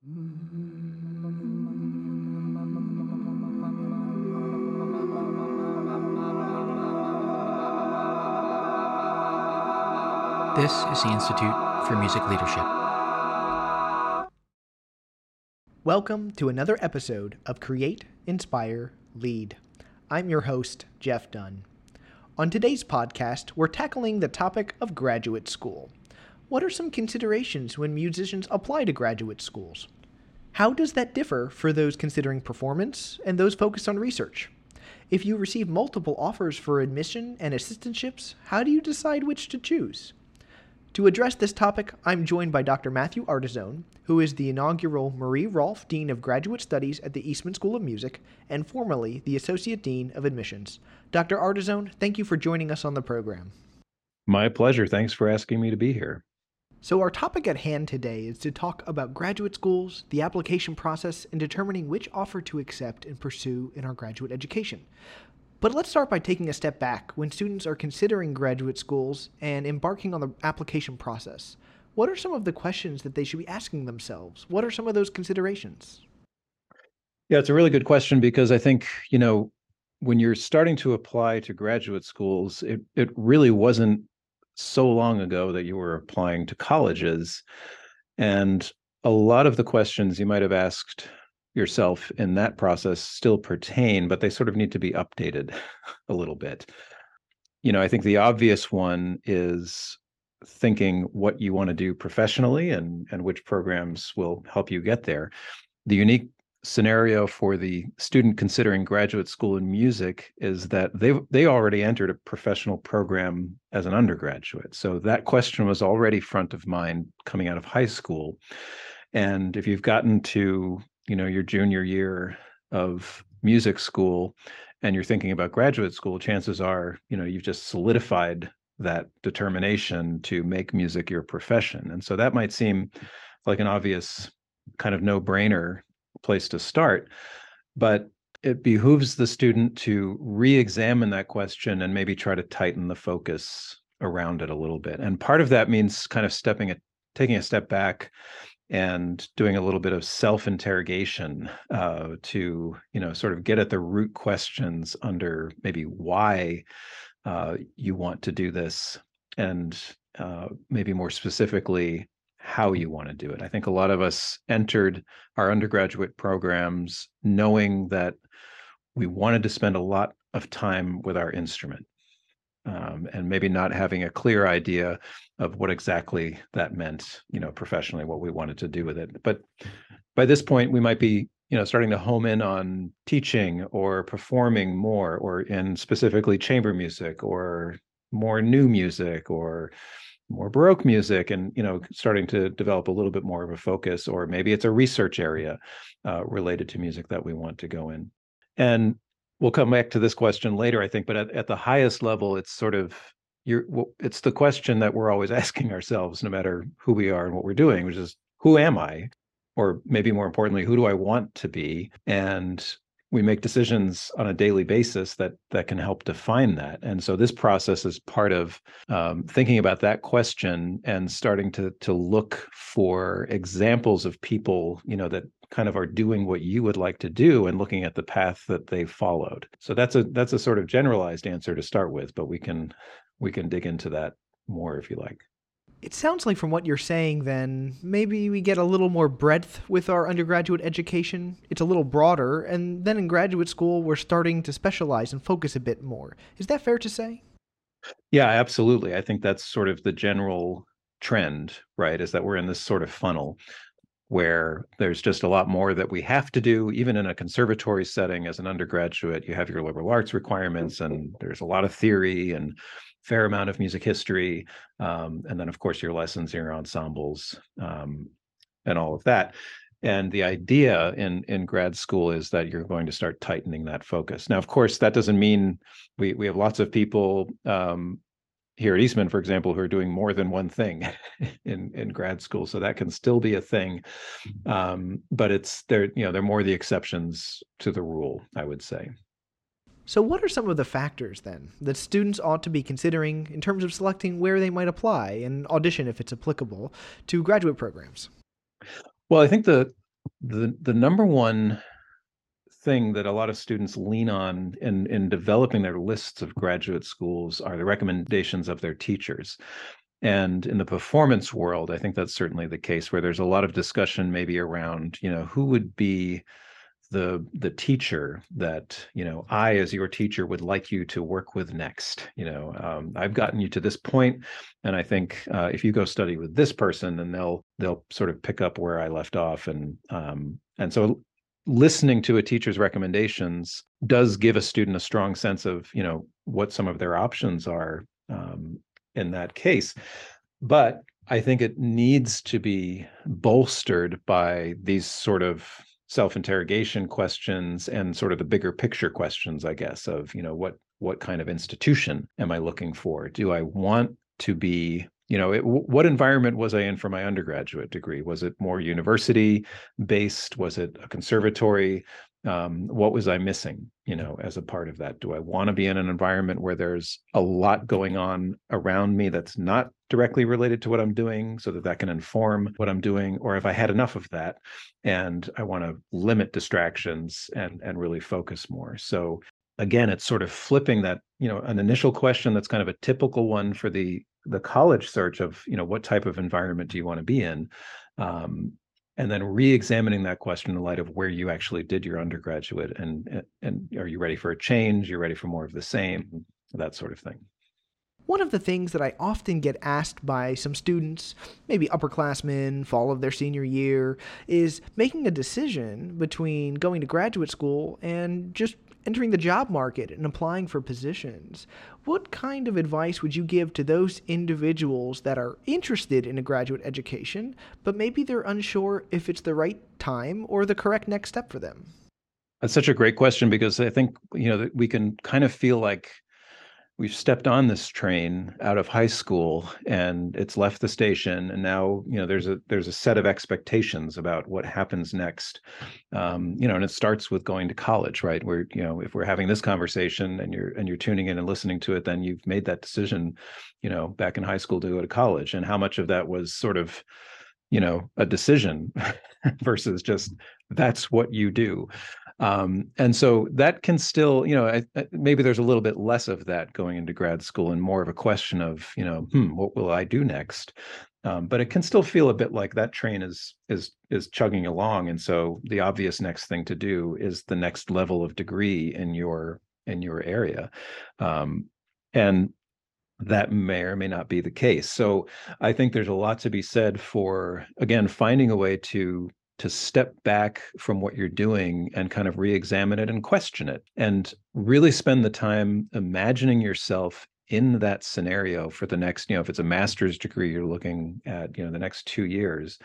This is the Institute for Music Leadership. Welcome to another episode of Create, Inspire, Lead. I'm your host, Jeff Dunn. On today's podcast, we're tackling the topic of graduate school. What are some considerations when musicians apply to graduate schools? How does that differ for those considering performance and those focused on research? If you receive multiple offers for admission and assistantships, how do you decide which to choose? To address this topic, I'm joined by Dr. Matthew Ardizzone, who is the inaugural Marie Rolf Dean of Graduate Studies at the Eastman School of Music and formerly the Associate Dean of Admissions. Dr. Ardizzone, thank you for joining us on the program. My pleasure. Thanks for asking me to be here. So, our topic at hand today is to talk about graduate schools, the application process, and determining which offer to accept and pursue in our graduate education. But let's start by taking a step back when students are considering graduate schools and embarking on the application process. What are some of the questions that they should be asking themselves? What are some of those considerations? Yeah, it's a really good question because I think, you know, when you're starting to apply to graduate schools, it it really wasn't so long ago that you were applying to colleges. And a lot of the questions you might have asked yourself in that process still pertain, but they sort of need to be updated a little bit. You know, I think the obvious one is thinking what you want to do professionally and and which programs will help you get there. The unique scenario for the student considering graduate school in music is that they they already entered a professional program as an undergraduate. So that question was already front of mind coming out of high school. And if you've gotten to you know your junior year of music school and you're thinking about graduate school chances are you know you've just solidified that determination to make music your profession and so that might seem like an obvious kind of no brainer place to start but it behooves the student to re-examine that question and maybe try to tighten the focus around it a little bit. And part of that means kind of stepping it taking a step back and doing a little bit of self-interrogation uh, to you know sort of get at the root questions under maybe why uh, you want to do this and uh, maybe more specifically how you want to do it i think a lot of us entered our undergraduate programs knowing that we wanted to spend a lot of time with our instrument um, and maybe not having a clear idea of what exactly that meant, you know, professionally, what we wanted to do with it. But by this point, we might be, you know, starting to home in on teaching or performing more, or in specifically chamber music, or more new music, or more baroque music and you know starting to develop a little bit more of a focus or maybe it's a research area uh, related to music that we want to go in and we'll come back to this question later, I think, but at, at the highest level, it's sort of you're it's the question that we're always asking ourselves, no matter who we are and what we're doing, which is who am I? Or maybe more importantly, who do I want to be? And we make decisions on a daily basis that that can help define that and so this process is part of um, thinking about that question and starting to to look for examples of people you know that kind of are doing what you would like to do and looking at the path that they followed. So that's a that's a sort of generalized answer to start with, but we can we can dig into that more if you like. It sounds like from what you're saying then maybe we get a little more breadth with our undergraduate education. It's a little broader and then in graduate school we're starting to specialize and focus a bit more. Is that fair to say? Yeah, absolutely. I think that's sort of the general trend, right? Is that we're in this sort of funnel where there's just a lot more that we have to do even in a conservatory setting as an undergraduate you have your liberal arts requirements and there's a lot of theory and fair amount of music history um, and then of course your lessons your ensembles um, and all of that and the idea in in grad school is that you're going to start tightening that focus now of course that doesn't mean we we have lots of people um, here at Eastman, for example, who are doing more than one thing in in grad school. So that can still be a thing, um, but it's they're you know they're more the exceptions to the rule, I would say. So, what are some of the factors then that students ought to be considering in terms of selecting where they might apply and audition, if it's applicable, to graduate programs? Well, I think the the the number one thing that a lot of students lean on in in developing their lists of graduate schools are the recommendations of their teachers. And in the performance world, I think that's certainly the case where there's a lot of discussion maybe around, you know, who would be the the teacher that you know i as your teacher would like you to work with next you know um, i've gotten you to this point and i think uh, if you go study with this person then they'll they'll sort of pick up where i left off and um, and so listening to a teacher's recommendations does give a student a strong sense of you know what some of their options are um, in that case. But i think it needs to be bolstered by these sort of self-interrogation questions and sort of the bigger picture questions i guess of you know what what kind of institution am i looking for? Do i want to be you know it, what environment was i in for my undergraduate degree? Was it more university based was it a conservatory um, what was i missing you know as a part of that? Do i want to be in an environment where there's a lot going on around me that's not directly related to what i'm doing so that that can inform what i'm doing or if i had enough of that and i want to limit distractions and and really focus more? So again it's sort of flipping that you know an initial question that's kind of a typical one for the the college search of you know what type of environment do you want to be in um, and then re-examining that question in light of where you actually did your undergraduate and and are you ready for a change? You're ready for more of the same mm-hmm. that sort of thing. One of the things that I often get asked by some students, maybe upperclassmen, fall of their senior year, is making a decision between going to graduate school and just entering the job market and applying for positions. What kind of advice would you give to those individuals that are interested in a graduate education, but maybe they're unsure if it's the right time or the correct next step for them? That's such a great question because I think, you know, we can kind of feel like we've stepped on this train out of high school and it's left the station and now you know there's a there's a set of expectations about what happens next. Um, you know and it starts with going to college right? Where you know if we're having this conversation and you're and you're tuning in and listening to it then you've made that decision you know back in high school to go to college. And how much of that was sort of you know a decision versus just that's what you do um, and so that can still, you know, I, I, maybe there's a little bit less of that going into grad school and more of a question of, you know, hmm, what will I do next? Um, but it can still feel a bit like that train is is is chugging along, and so the obvious next thing to do is the next level of degree in your in your area, um, and that may or may not be the case. So I think there's a lot to be said for again finding a way to to step back from what you're doing and kind of re-examine it and question it and really spend the time imagining yourself in that scenario for the next you know if it's a master's degree you're looking at you know the next two years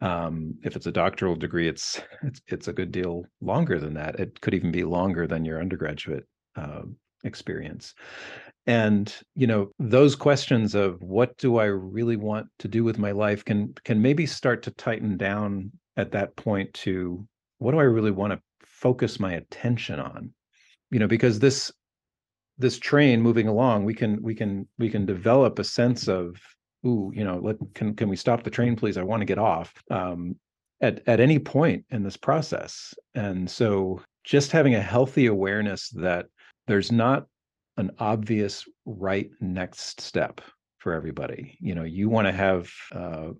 um, if it's a doctoral degree it's, it's it's a good deal longer than that. It could even be longer than your undergraduate uh, experience. And you know those questions of what do i really want to do with my life can can maybe start to tighten down at that point to what do I really want to focus my attention on? You know, because this this train moving along, we can we can we can develop a sense of ooh, you know, let can can we stop the train, please? I want to get off. Um, at at any point in this process, and so just having a healthy awareness that there's not an obvious right next step for everybody. You know, you want to have uh,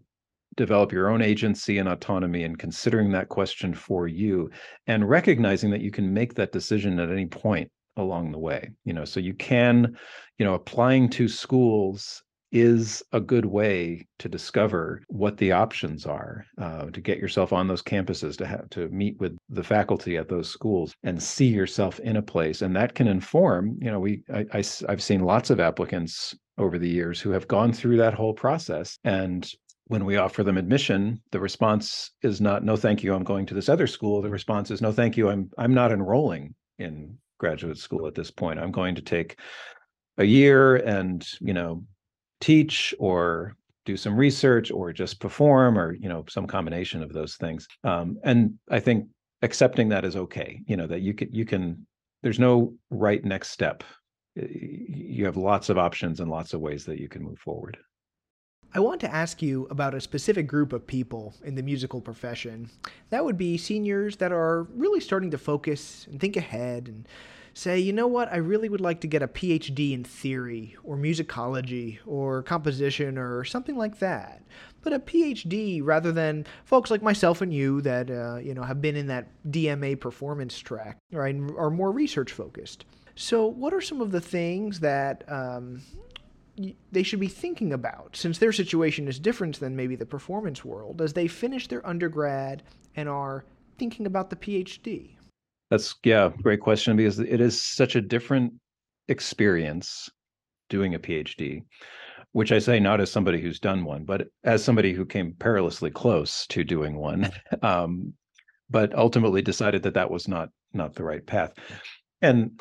develop your own agency and autonomy and considering that question for you and recognizing that you can make that decision at any point along the way you know so you can you know applying to schools is a good way to discover what the options are uh, to get yourself on those campuses to have to meet with the faculty at those schools and see yourself in a place. And that can inform you know we I, I, i've seen lots of applicants over the years who have gone through that whole process and when we offer them admission, the response is not "No, thank you, I'm going to this other school." The response is "No, thank you, I'm I'm not enrolling in graduate school at this point. I'm going to take a year and you know teach or do some research or just perform or you know some combination of those things." Um, and I think accepting that is okay. You know that you can you can. There's no right next step. You have lots of options and lots of ways that you can move forward. I want to ask you about a specific group of people in the musical profession. That would be seniors that are really starting to focus and think ahead and say, you know what, I really would like to get a PhD in theory or musicology or composition or something like that. But a PhD rather than folks like myself and you that uh, you know have been in that DMA performance track, right, are more research focused. So, what are some of the things that um, they should be thinking about since their situation is different than maybe the performance world as they finish their undergrad and are thinking about the PhD? That's yeah, great question because it is such a different experience doing a PhD, which I say not as somebody who's done one, but as somebody who came perilously close to doing one, um, but ultimately decided that that was not not the right path. And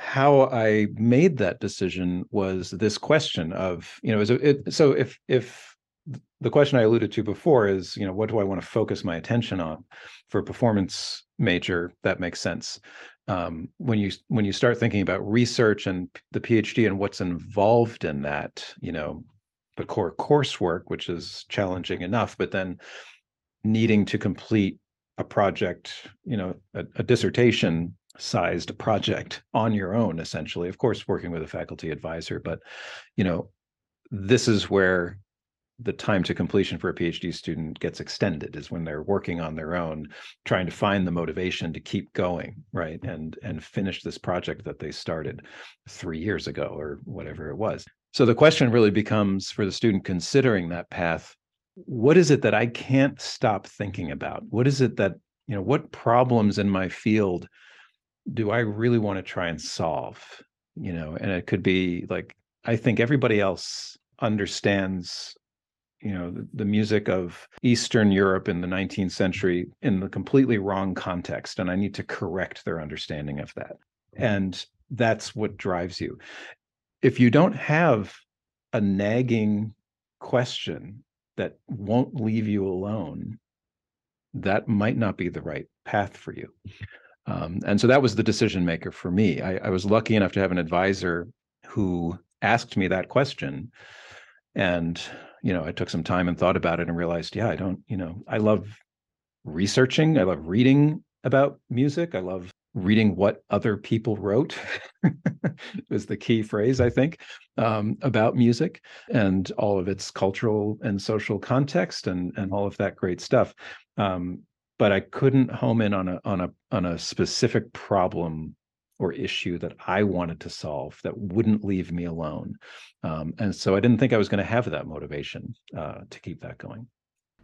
how I made that decision was this question of, you know, it, so if if the question I alluded to before is, you know, what do I want to focus my attention on for performance major? That makes sense. Um, when you when you start thinking about research and the PhD and what's involved in that, you know, the core coursework, which is challenging enough, but then needing to complete a project, you know, a, a dissertation sized project on your own essentially. Of course working with a faculty advisor but you know this is where the time to completion for a phd student gets extended is when they're working on their own trying to find the motivation to keep going right and and finish this project that they started 3 years ago or whatever it was. So the question really becomes for the student considering that path what is it that i can't stop thinking about? What is it that you know what problems in my field do I really want to try and solve? You know, and it could be like I think everybody else understands you know the, the, music of eastern europe in the 19th century in the completely wrong context and i need to correct their understanding of that mm-hmm. and that's what drives you if you don't have a nagging question that won't leave you alone that might not be the right path for you um, and so that was the decision maker for me. I, I was lucky enough to have an advisor who asked me that question. And, you know, I took some time and thought about it and realized, yeah, I don't, you know, I love researching, I love reading about music, I love reading what other people wrote was the key phrase i think um, about music and all of its cultural and social context and and all of that great stuff um, but I couldn't home in on a on a on a specific problem or issue that I wanted to solve that wouldn't leave me alone. Um, and so I didn't think I was going to have that motivation uh, to keep that going.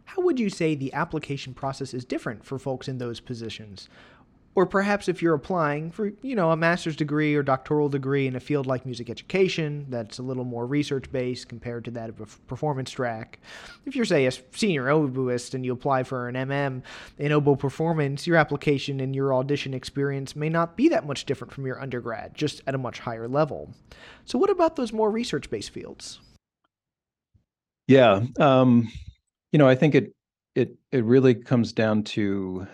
How would you say the application process is different for folks in those positions? Or perhaps if you're applying for, you know, a master's degree or doctoral degree in a field like music education, that's a little more research based compared to that of a performance track. If you're, say, a senior oboist and you apply for an MM in oboe performance, your application and your audition experience may not be that much different from your undergrad, just at a much higher level. So, what about those more research based fields? Yeah, um, you know, I think it it it really comes down to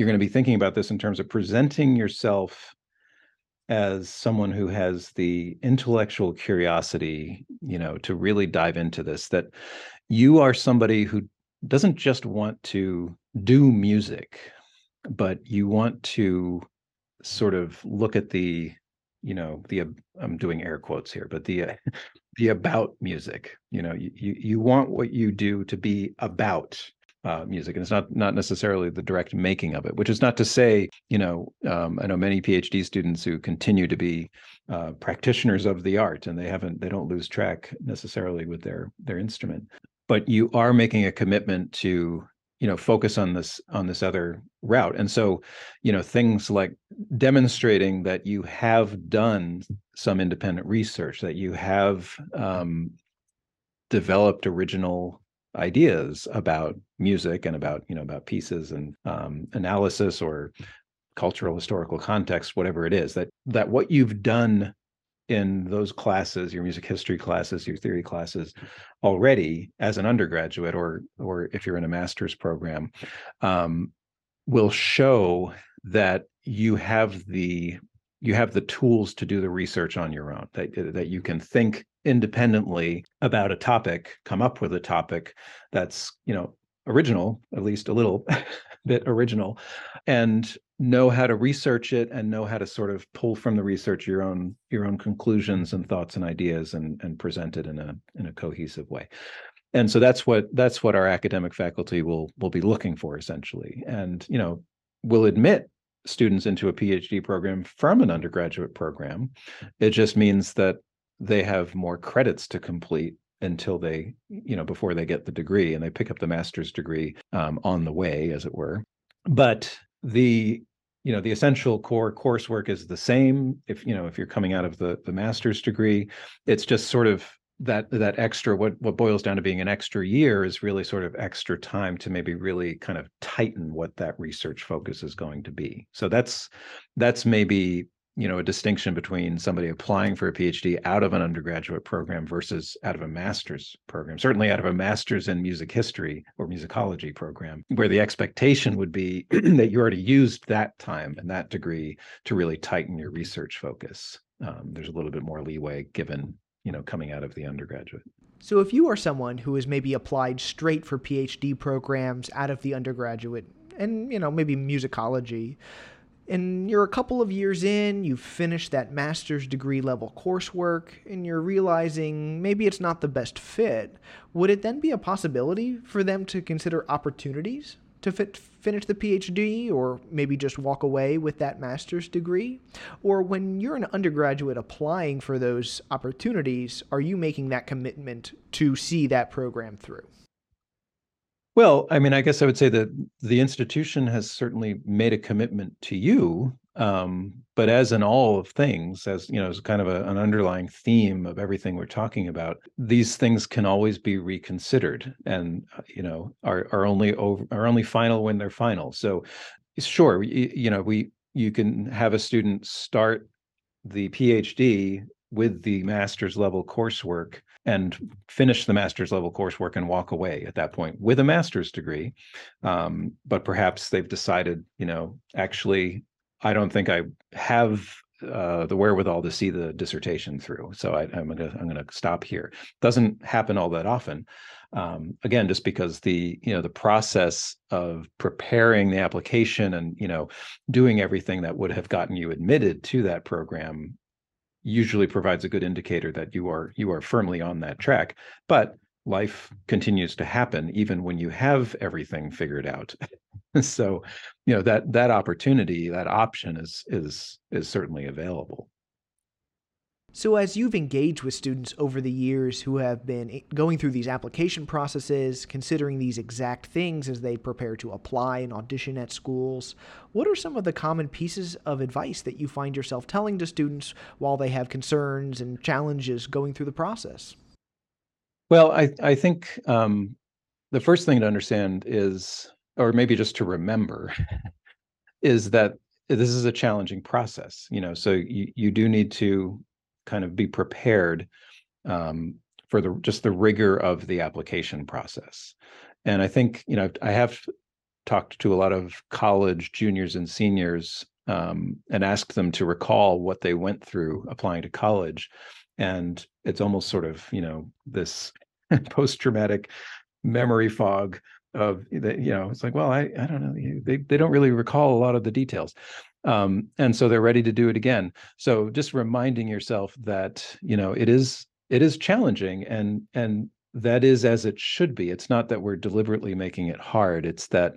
you're going to be thinking about this in terms of presenting yourself as someone who has the intellectual curiosity you know to really dive into this that you are somebody who doesn't just want to do music but you want to sort of look at the you know the i'm doing air quotes here but the uh, the about music. You know you you want what you do to be about uh, music, and it's not not necessarily the direct making of it. Which is not to say, you know, um, I know many PhD students who continue to be uh, practitioners of the art, and they haven't they don't lose track necessarily with their their instrument. But you are making a commitment to you know focus on this on this other route and so you know things like demonstrating that you have done some independent research that you have um, developed original ideas about music and about you know about pieces and um, analysis or cultural historical context whatever it is that that what you've done in those classes your music history classes your theory classes already as an undergraduate or or if you're in a master's program um, will show that you have the you have the tools to do the research on your own that that you can think independently about a topic, come up with a topic that's, you know, original, at least a little bit original, and know how to research it and know how to sort of pull from the research your own your own conclusions and thoughts and ideas and and present it in a in a cohesive way. And so that's what that's what our academic faculty will will be looking for essentially. And you know will admit students into a phd program from an undergraduate program. It just means that they have more credits to complete until they you know before they get the degree and they pick up the master's degree um, on the way as it were. But the you know the essential core coursework is the same. If you know if you're coming out of the the master's degree it's just sort of that that extra what what boils down to being an extra year is really sort of extra time to maybe really kind of tighten what that research focus is going to be. So that's that's maybe you know a distinction between somebody applying for a phd out of an undergraduate program versus out of a master's program certainly out of a master's in music history or musicology program where the expectation would be that you already used that time and that degree to really tighten your research focus. Um, there's a little bit more leeway given you know coming out of the undergraduate. So if you are someone who has maybe applied straight for phd programs out of the undergraduate and you know maybe musicology and you're a couple of years in, you've finished that master's degree level coursework, and you're realizing maybe it's not the best fit, would it then be a possibility for them to consider opportunities to fit, finish the PhD or maybe just walk away with that master's degree? Or when you're an undergraduate applying for those opportunities, are you making that commitment to see that program through? Well, I mean, I guess I would say that the institution has certainly made a commitment to you, um, but as in all of things, as you know, as kind of a, an underlying theme of everything we're talking about, these things can always be reconsidered, and uh, you know, are are only over are only final when they're final. So, sure, you, you know, we you can have a student start the PhD with the master's level coursework and finish the master's level coursework and walk away at that point with a master's degree. Um, but perhaps they've decided, you know, actually, I don't think I have uh, the wherewithal to see the dissertation through. So I, am gonna I'm gonna stop here. Doesn't happen all that often. Um, again, just because the you know the process of preparing the application and you know doing everything that would have gotten you admitted to that program usually provides a good indicator that you are you are firmly on that track but life continues to happen even when you have everything figured out. So you know that that opportunity that option is is is certainly available so, as you've engaged with students over the years who have been going through these application processes, considering these exact things as they prepare to apply and audition at schools, what are some of the common pieces of advice that you find yourself telling to students while they have concerns and challenges going through the process? Well, I, I think um, the first thing to understand is, or maybe just to remember, is that this is a challenging process. You know, so you, you do need to kind of be prepared um, for the just the rigor of the application process. And I think you know I have talked to a lot of college juniors and seniors um, and asked them to recall what they went through applying to college, and it's almost sort of you know this post-traumatic memory fog of that you know it's like well i i don't know they they don't really recall a lot of the details um, and so they're ready to do it again. So just reminding yourself that you know it is it is challenging and and that is as it should be. It's not that we're deliberately making it hard. It's that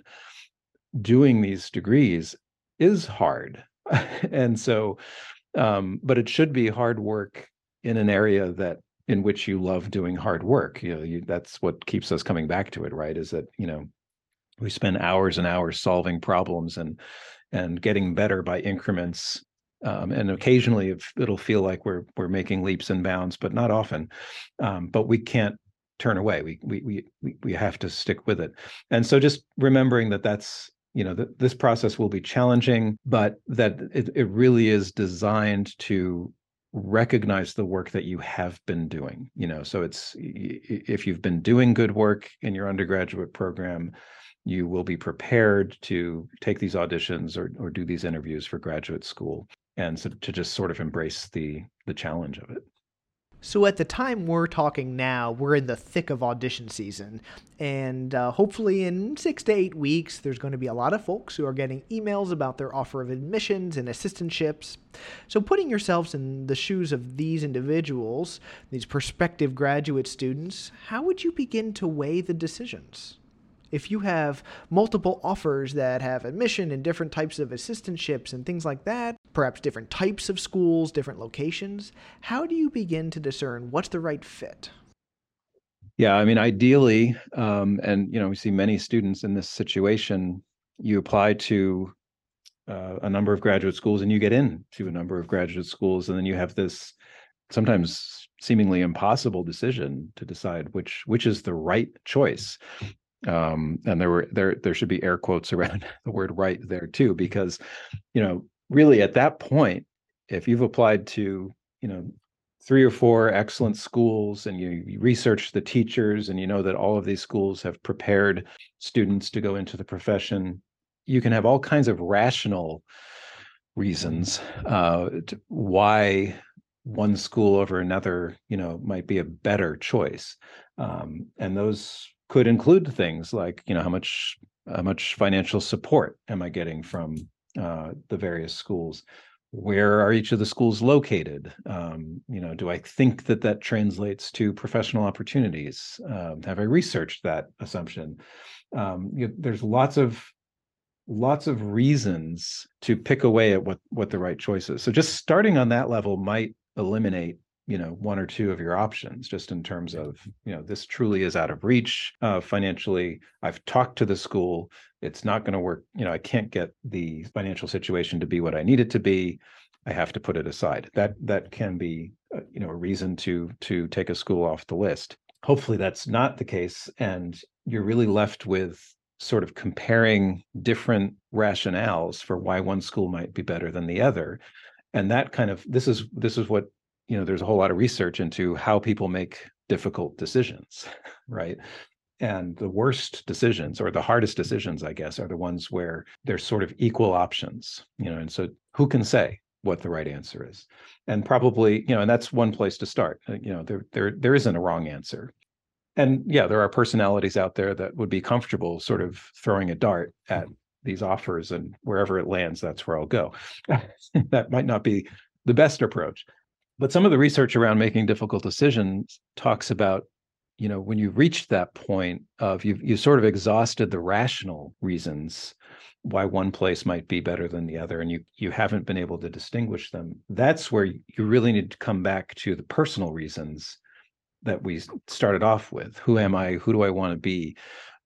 doing these degrees is hard. And so um, but it should be hard work in an area that in which you love doing hard work. You know you, that's what keeps us coming back to it right is that you know we spend hours and hours solving problems and and getting better by increments. Um, and occasionally it'll feel like we're we're making leaps and bounds, but not often. Um, but we can't turn away. We we we we have to stick with it. And so just remembering that that's you know that this process will be challenging, but that it, it really is designed to recognize the work that you have been doing you know so it's if you've been doing good work in your undergraduate program you will be prepared to take these auditions or, or do these interviews for graduate school and so to just sort of embrace the the challenge of it So, at the time we're talking now, we're in the thick of audition season. And uh, hopefully, in six to eight weeks, there's going to be a lot of folks who are getting emails about their offer of admissions and assistantships. So, putting yourselves in the shoes of these individuals, these prospective graduate students, how would you begin to weigh the decisions? If you have multiple offers that have admission and different types of assistantships and things like that, perhaps different types of schools, different locations, how do you begin to discern what's the right fit? Yeah, I mean, ideally, um, and you know, we see many students in this situation. You apply to uh, a number of graduate schools, and you get into a number of graduate schools, and then you have this sometimes seemingly impossible decision to decide which which is the right choice um, and there were there there should be air quotes around the word right there too because you know really at that point if you've applied to you know three or four excellent schools and you, you research the teachers and you know that all of these schools have prepared students to go into the profession you can have all kinds of rational reasons uh, why one school over another you know might be a better choice. Um, and those could include things like you know how much how much financial support am I getting from uh, the various schools? Where are each of the schools located? Um, you know, do I think that that translates to professional opportunities? Um, have I researched that assumption? Um, you there's lots of lots of reasons to pick away at what what the right choice is. So just starting on that level might eliminate you know one or two of your options just in terms of you know this truly is out of reach uh, financially. I've talked to the school. It's not going to work you know i can't get the financial situation to be what i need it to be. I have to put it aside. That that can be uh, you know a reason to to take a school off the list. Hopefully that's not the case and you're really left with sort of comparing different rationales for why one school might be better than the other. And that kind of this is this is what you know there's a whole lot of research into how people make difficult decisions right? And the worst decisions or the hardest decisions i guess are the ones where there's sort of equal options you know and so who can say what the right answer is? And probably you know and that's one place to start uh, you know there there there isn't a wrong answer. And yeah there are personalities out there that would be comfortable sort of throwing a dart at these offers and wherever it lands that's where i'll go. That might not be the best approach but some of the research around making difficult decisions talks about you know when you've reached that point of you've you sort of exhausted the rational reasons why one place might be better than the other and you you haven't been able to distinguish them that's where you really need to come back to the personal reasons that we started off with. Who am i? Who do i want to be?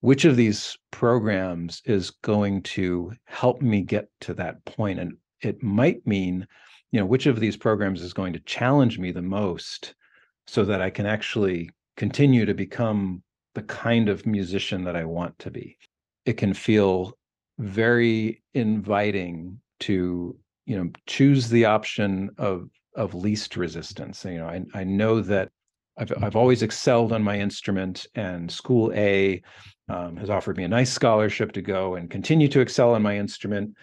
Which of these programs is going to help me get to that point? And it might mean you know which of these programs is going to challenge me the most so that i can actually continue to become the kind of musician that i want to be? It can feel very inviting to you know choose the option of of least resistance. You know i, I know that I've, I've always excelled on my instrument and school a um, has offered me a nice scholarship to go and continue to excel on my instrument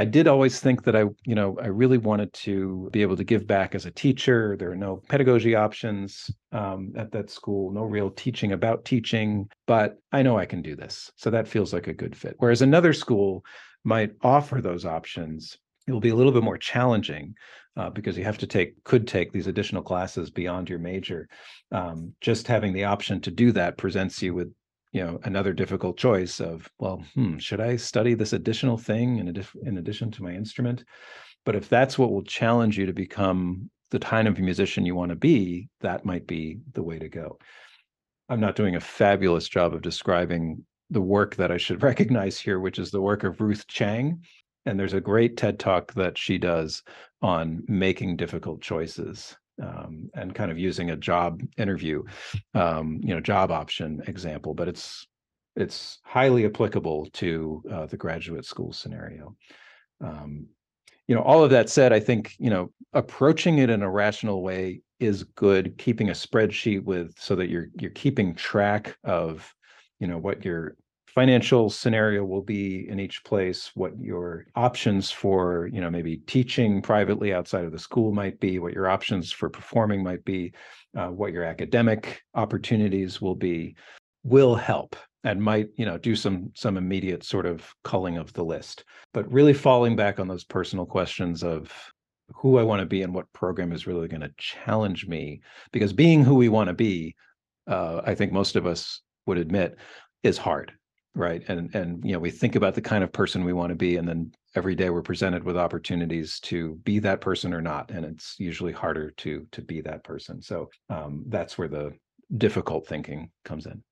I did always think that I, you know, I really wanted to be able to give back as a teacher. There are no pedagogy options um, at that school, no real teaching about teaching, but I know I can do this. So that feels like a good fit. Whereas another school might offer those options, it will be a little bit more challenging uh, because you have to take, could take these additional classes beyond your major. Um, just having the option to do that presents you with you know another difficult choice of well hmm, should i study this additional thing in, in addition to my instrument? But if that's what will challenge you to become the kind of musician you want to be that might be the way to go. I'm not doing a fabulous job of describing the work that i should recognize here which is the work of ruth chang and there's a great ted talk that she does on making difficult choices um, and kind of using a job interview, um, you know, job option example, but it's it's highly applicable to uh, the graduate school scenario. Um, you know, all of that said, I think you know approaching it in a rational way is good. Keeping a spreadsheet with so that you're you're keeping track of you know what your financial scenario will be in each place what your options for you know maybe teaching privately outside of the school might be what your options for performing might be uh, what your academic opportunities will be will help and might you know do some some immediate sort of culling of the list. But really falling back on those personal questions of who i want to be and what program is really going to challenge me because being who we want to be uh, i think most of us would admit is hard right and and you know we think about the kind of person we want to be and then every day we're presented with opportunities to be that person or not and it's usually harder to to be that person so um, that's where the difficult thinking comes in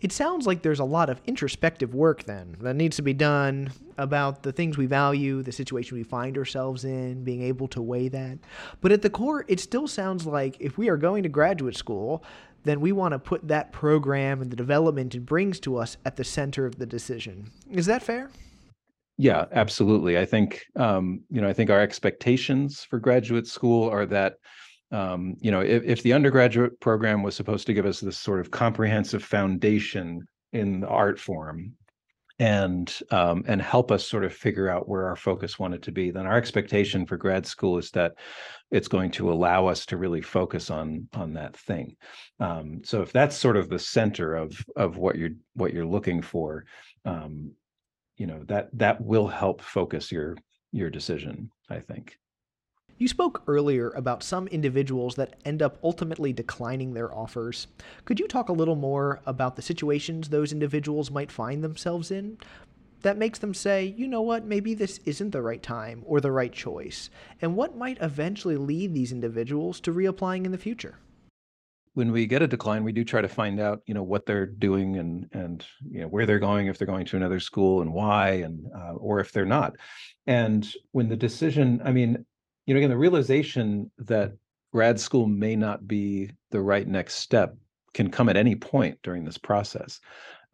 it sounds like there's a lot of introspective work then that needs to be done about the things we value, the situation we find ourselves in, being able to weigh that. But at the core, it still sounds like if we are going to graduate school, then we want to put that program and the development it brings to us at the center of the decision. Is that fair? Yeah, absolutely. I think um, you know, I think our expectations for graduate school are that um, you know, if, if the undergraduate program was supposed to give us this sort of comprehensive foundation in the art form and um, and help us sort of figure out where our focus wanted to be, then our expectation for grad school is that it's going to allow us to really focus on on that thing. Um, so if that's sort of the center of of what you're what you're looking for, um, you know that that will help focus your your decision. I think. You spoke earlier about some individuals that end up ultimately declining their offers. Could you talk a little more about the situations those individuals might find themselves in that makes them say, you know what, maybe this isn't the right time or the right choice? And what might eventually lead these individuals to reapplying in the future? when we get a decline, we do try to find out, you know, what they're doing and and you know where they're going, if they're going to another school and why, and uh, or if they're not. And when the decision, I mean, you know, again, the realization that grad school may not be the right next step can come at any point during this process.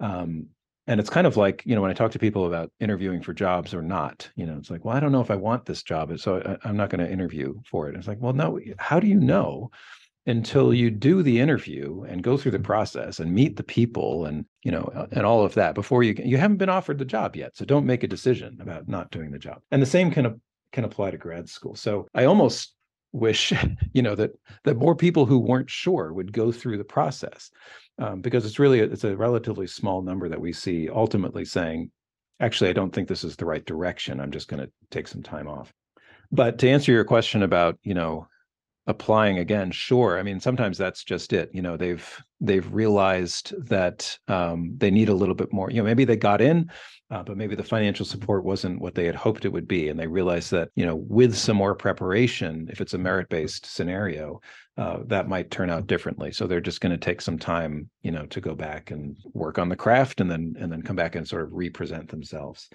Um, and it's kind of like, you know, when I talk to people about interviewing for jobs or not, you know, it's like, well, I don't know if I want this job, so I, am not going to interview for it. It's like, well, no, how do you know until you do the interview and go through the process and meet the people and you know and all of that before you you haven't been offered the job yet so don't make a decision about not doing the job and the same can can apply to grad school. So I almost wish you know that that more people who weren't sure would go through the process um, because it's really it's a relatively small number that we see ultimately saying actually i don't think this is the right direction. I'm just going to take some time off. But to answer your question about you know applying again sure i mean sometimes that's just it. You know they've they've realized that um, they need a little bit more you know maybe they got in uh, but maybe the financial support wasn't what they had hoped it would be and they realized that you know with some more preparation if it's a merit based scenario uh, that might turn out differently. So they're just going to take some time you know to go back and work on the craft and then and then come back and sort of represent themselves.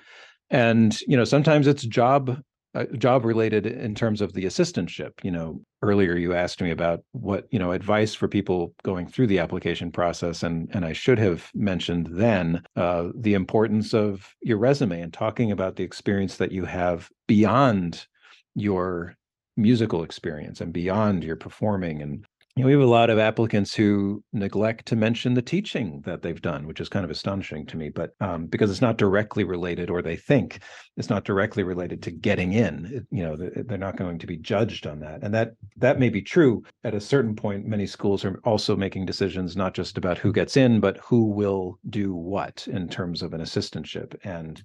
And you know sometimes it's job uh, job related in terms of the assistantship you know earlier you asked me about what you know advice for people going through the application process and and i should have mentioned then uh, the importance of your resume and talking about the experience that you have beyond your musical experience and beyond your performing and you know, we have a lot of applicants who neglect to mention the teaching that they've done, which is kind of astonishing to me. But um, because it's not directly related, or they think it's not directly related to getting in, you know, they're not going to be judged on that. And that that may be true at a certain point. Many schools are also making decisions not just about who gets in, but who will do what in terms of an assistantship. And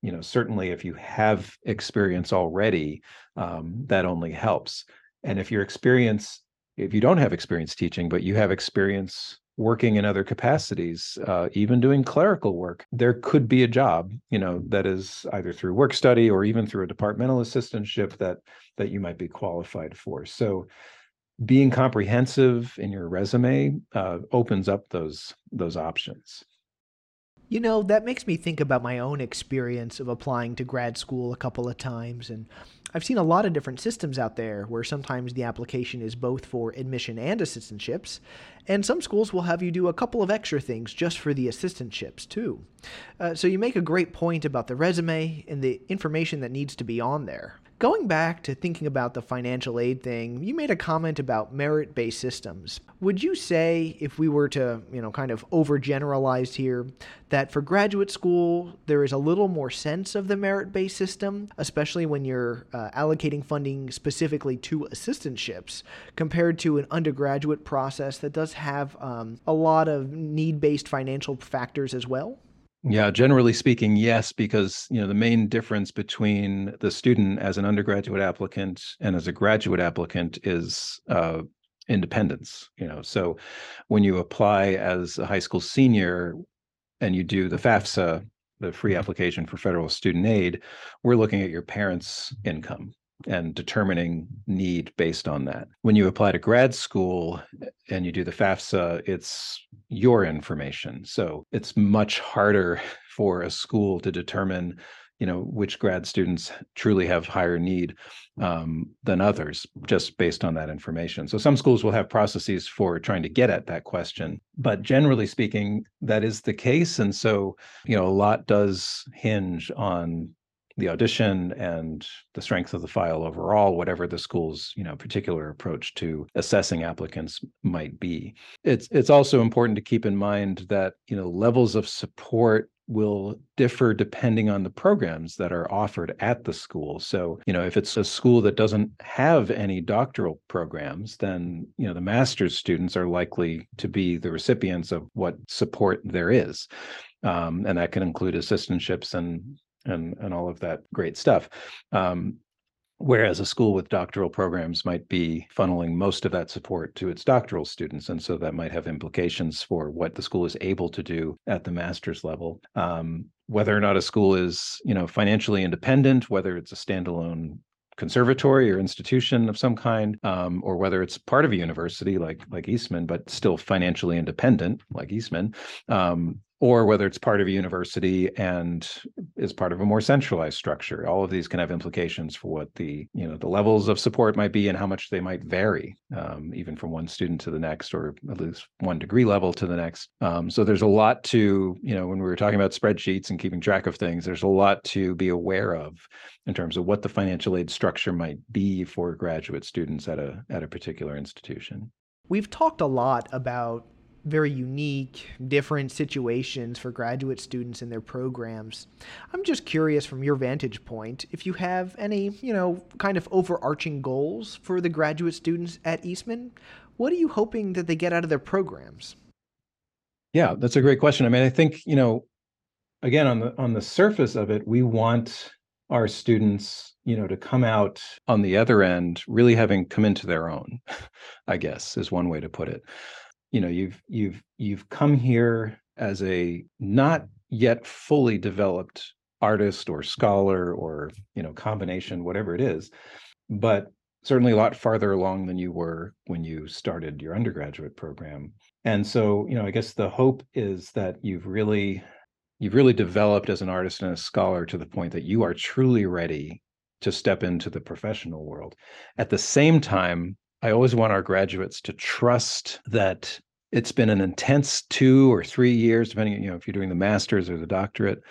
you know, certainly if you have experience already, um, that only helps. And if your experience if you don't have experience teaching, but you have experience working in other capacities, uh, even doing clerical work, there could be a job, you know, that is either through work study or even through a departmental assistantship that that you might be qualified for. So, being comprehensive in your resume uh, opens up those those options. You know, that makes me think about my own experience of applying to grad school a couple of times. And I've seen a lot of different systems out there where sometimes the application is both for admission and assistantships. And some schools will have you do a couple of extra things just for the assistantships, too. Uh, so you make a great point about the resume and the information that needs to be on there. Going back to thinking about the financial aid thing, you made a comment about merit based systems. Would you say, if we were to, you know, kind of overgeneralize here, that for graduate school, there is a little more sense of the merit based system, especially when you're uh, allocating funding specifically to assistantships, compared to an undergraduate process that does have um, a lot of need based financial factors as well? Yeah, generally speaking, yes, because you know the main difference between the student as an undergraduate applicant and as a graduate applicant is uh, independence. You know, so when you apply as a high school senior and you do the FAFSA, the free application for federal student aid, we're looking at your parents' income and determining need based on that. When you apply to grad school and you do the FAFSA, it's your information. So it's much harder for a school to determine you know which grad students truly have higher need um, than others just based on that information so some schools will have processes for trying to get at that question but generally speaking that is the case and so you know a lot does hinge on the audition and the strength of the file overall whatever the school's you know particular approach to assessing applicants might be it's it's also important to keep in mind that you know levels of support will differ depending on the programs that are offered at the school. So, you know, if it's a school that doesn't have any doctoral programs, then, you know, the master's students are likely to be the recipients of what support there is. Um, and that can include assistantships and and and all of that great stuff. Um, whereas a school with doctoral programs might be funneling most of that support to its doctoral students and so that might have implications for what the school is able to do at the master's level um, whether or not a school is you know financially independent whether it's a standalone conservatory or institution of some kind um, or whether it's part of a university like like eastman but still financially independent like eastman um, or whether it's part of a university and is part of a more centralized structure. All of these can have implications for what the you know the levels of support might be and how much they might vary um, even from one student to the next or at least one degree level to the next. Um, so there's a lot to you know when we were talking about spreadsheets and keeping track of things there's a lot to be aware of in terms of what the financial aid structure might be for graduate students at a at a particular institution. We've talked a lot about very unique, different situations for graduate students in their programs. I'm just curious from your vantage point if you have any, you know, kind of overarching goals for the graduate students at Eastman. What are you hoping that they get out of their programs? Yeah, that's a great question. I mean, I think, you know, again on the on the surface of it, we want our students you know to come out on the other end really having come into their own i guess is one way to put it you know you've you've you've come here as a not yet fully developed artist or scholar or you know combination whatever it is but certainly a lot farther along than you were when you started your undergraduate program. And so you know i guess the hope is that you've really you've really developed as an artist and a scholar to the point that you are truly ready to step into the professional world. At the same time I always want our graduates to trust that it's been an intense two or three years, depending, you know, if you're doing the master's or the doctorate,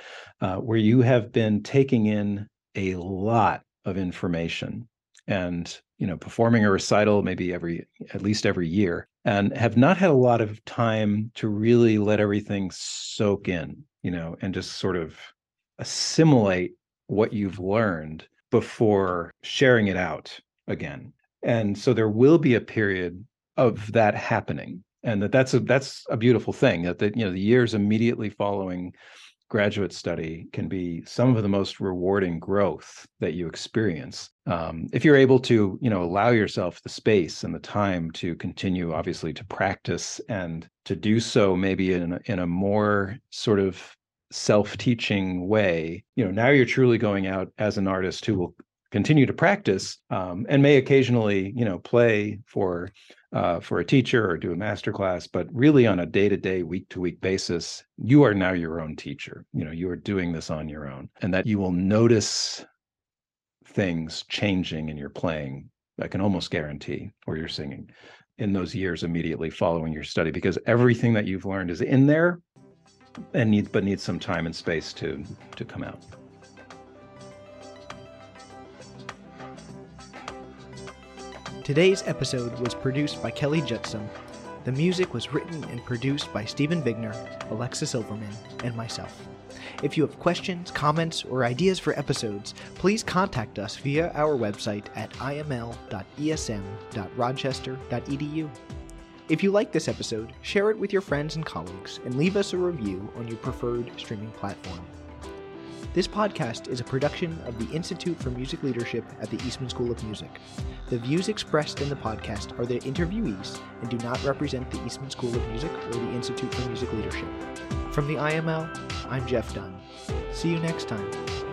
uh, where you have been taking in a lot of information and you know performing a recital maybe every at least every year and have not had a lot of time to really let everything soak in you know and just sort of assimilate what you've learned before sharing it out again and so there will be a period of that happening and that that's a that's a beautiful thing that the you know the years immediately following graduate study can be some of the most rewarding growth that you experience um, if you're able to you know allow yourself the space and the time to continue obviously to practice and to do so maybe in a, in a more sort of self-teaching way. You know now you're truly going out as an artist who will continue to practice um, and may occasionally you know play for uh, for a teacher or do a master class but really on a day-to-day week-to-week basis you are now your own teacher. You know you are doing this on your own and that you will notice things changing in your playing i can almost guarantee or your singing in those years immediately following your study because everything that you've learned is in there and need but needs some time and space to to come out Today's episode was produced by Kelly Jutson. The music was written and produced by Stephen Vigner, Alexa Silverman, and myself. If you have questions, comments, or ideas for episodes, please contact us via our website at iml.esm.rochester.edu. If you like this episode, share it with your friends and colleagues and leave us a review on your preferred streaming platform. This podcast is a production of the Institute for Music Leadership at the Eastman School of Music. The views expressed in the podcast are the interviewees and do not represent the Eastman School of Music or the Institute for Music Leadership. From the IML, I'm Jeff Dunn. See you next time.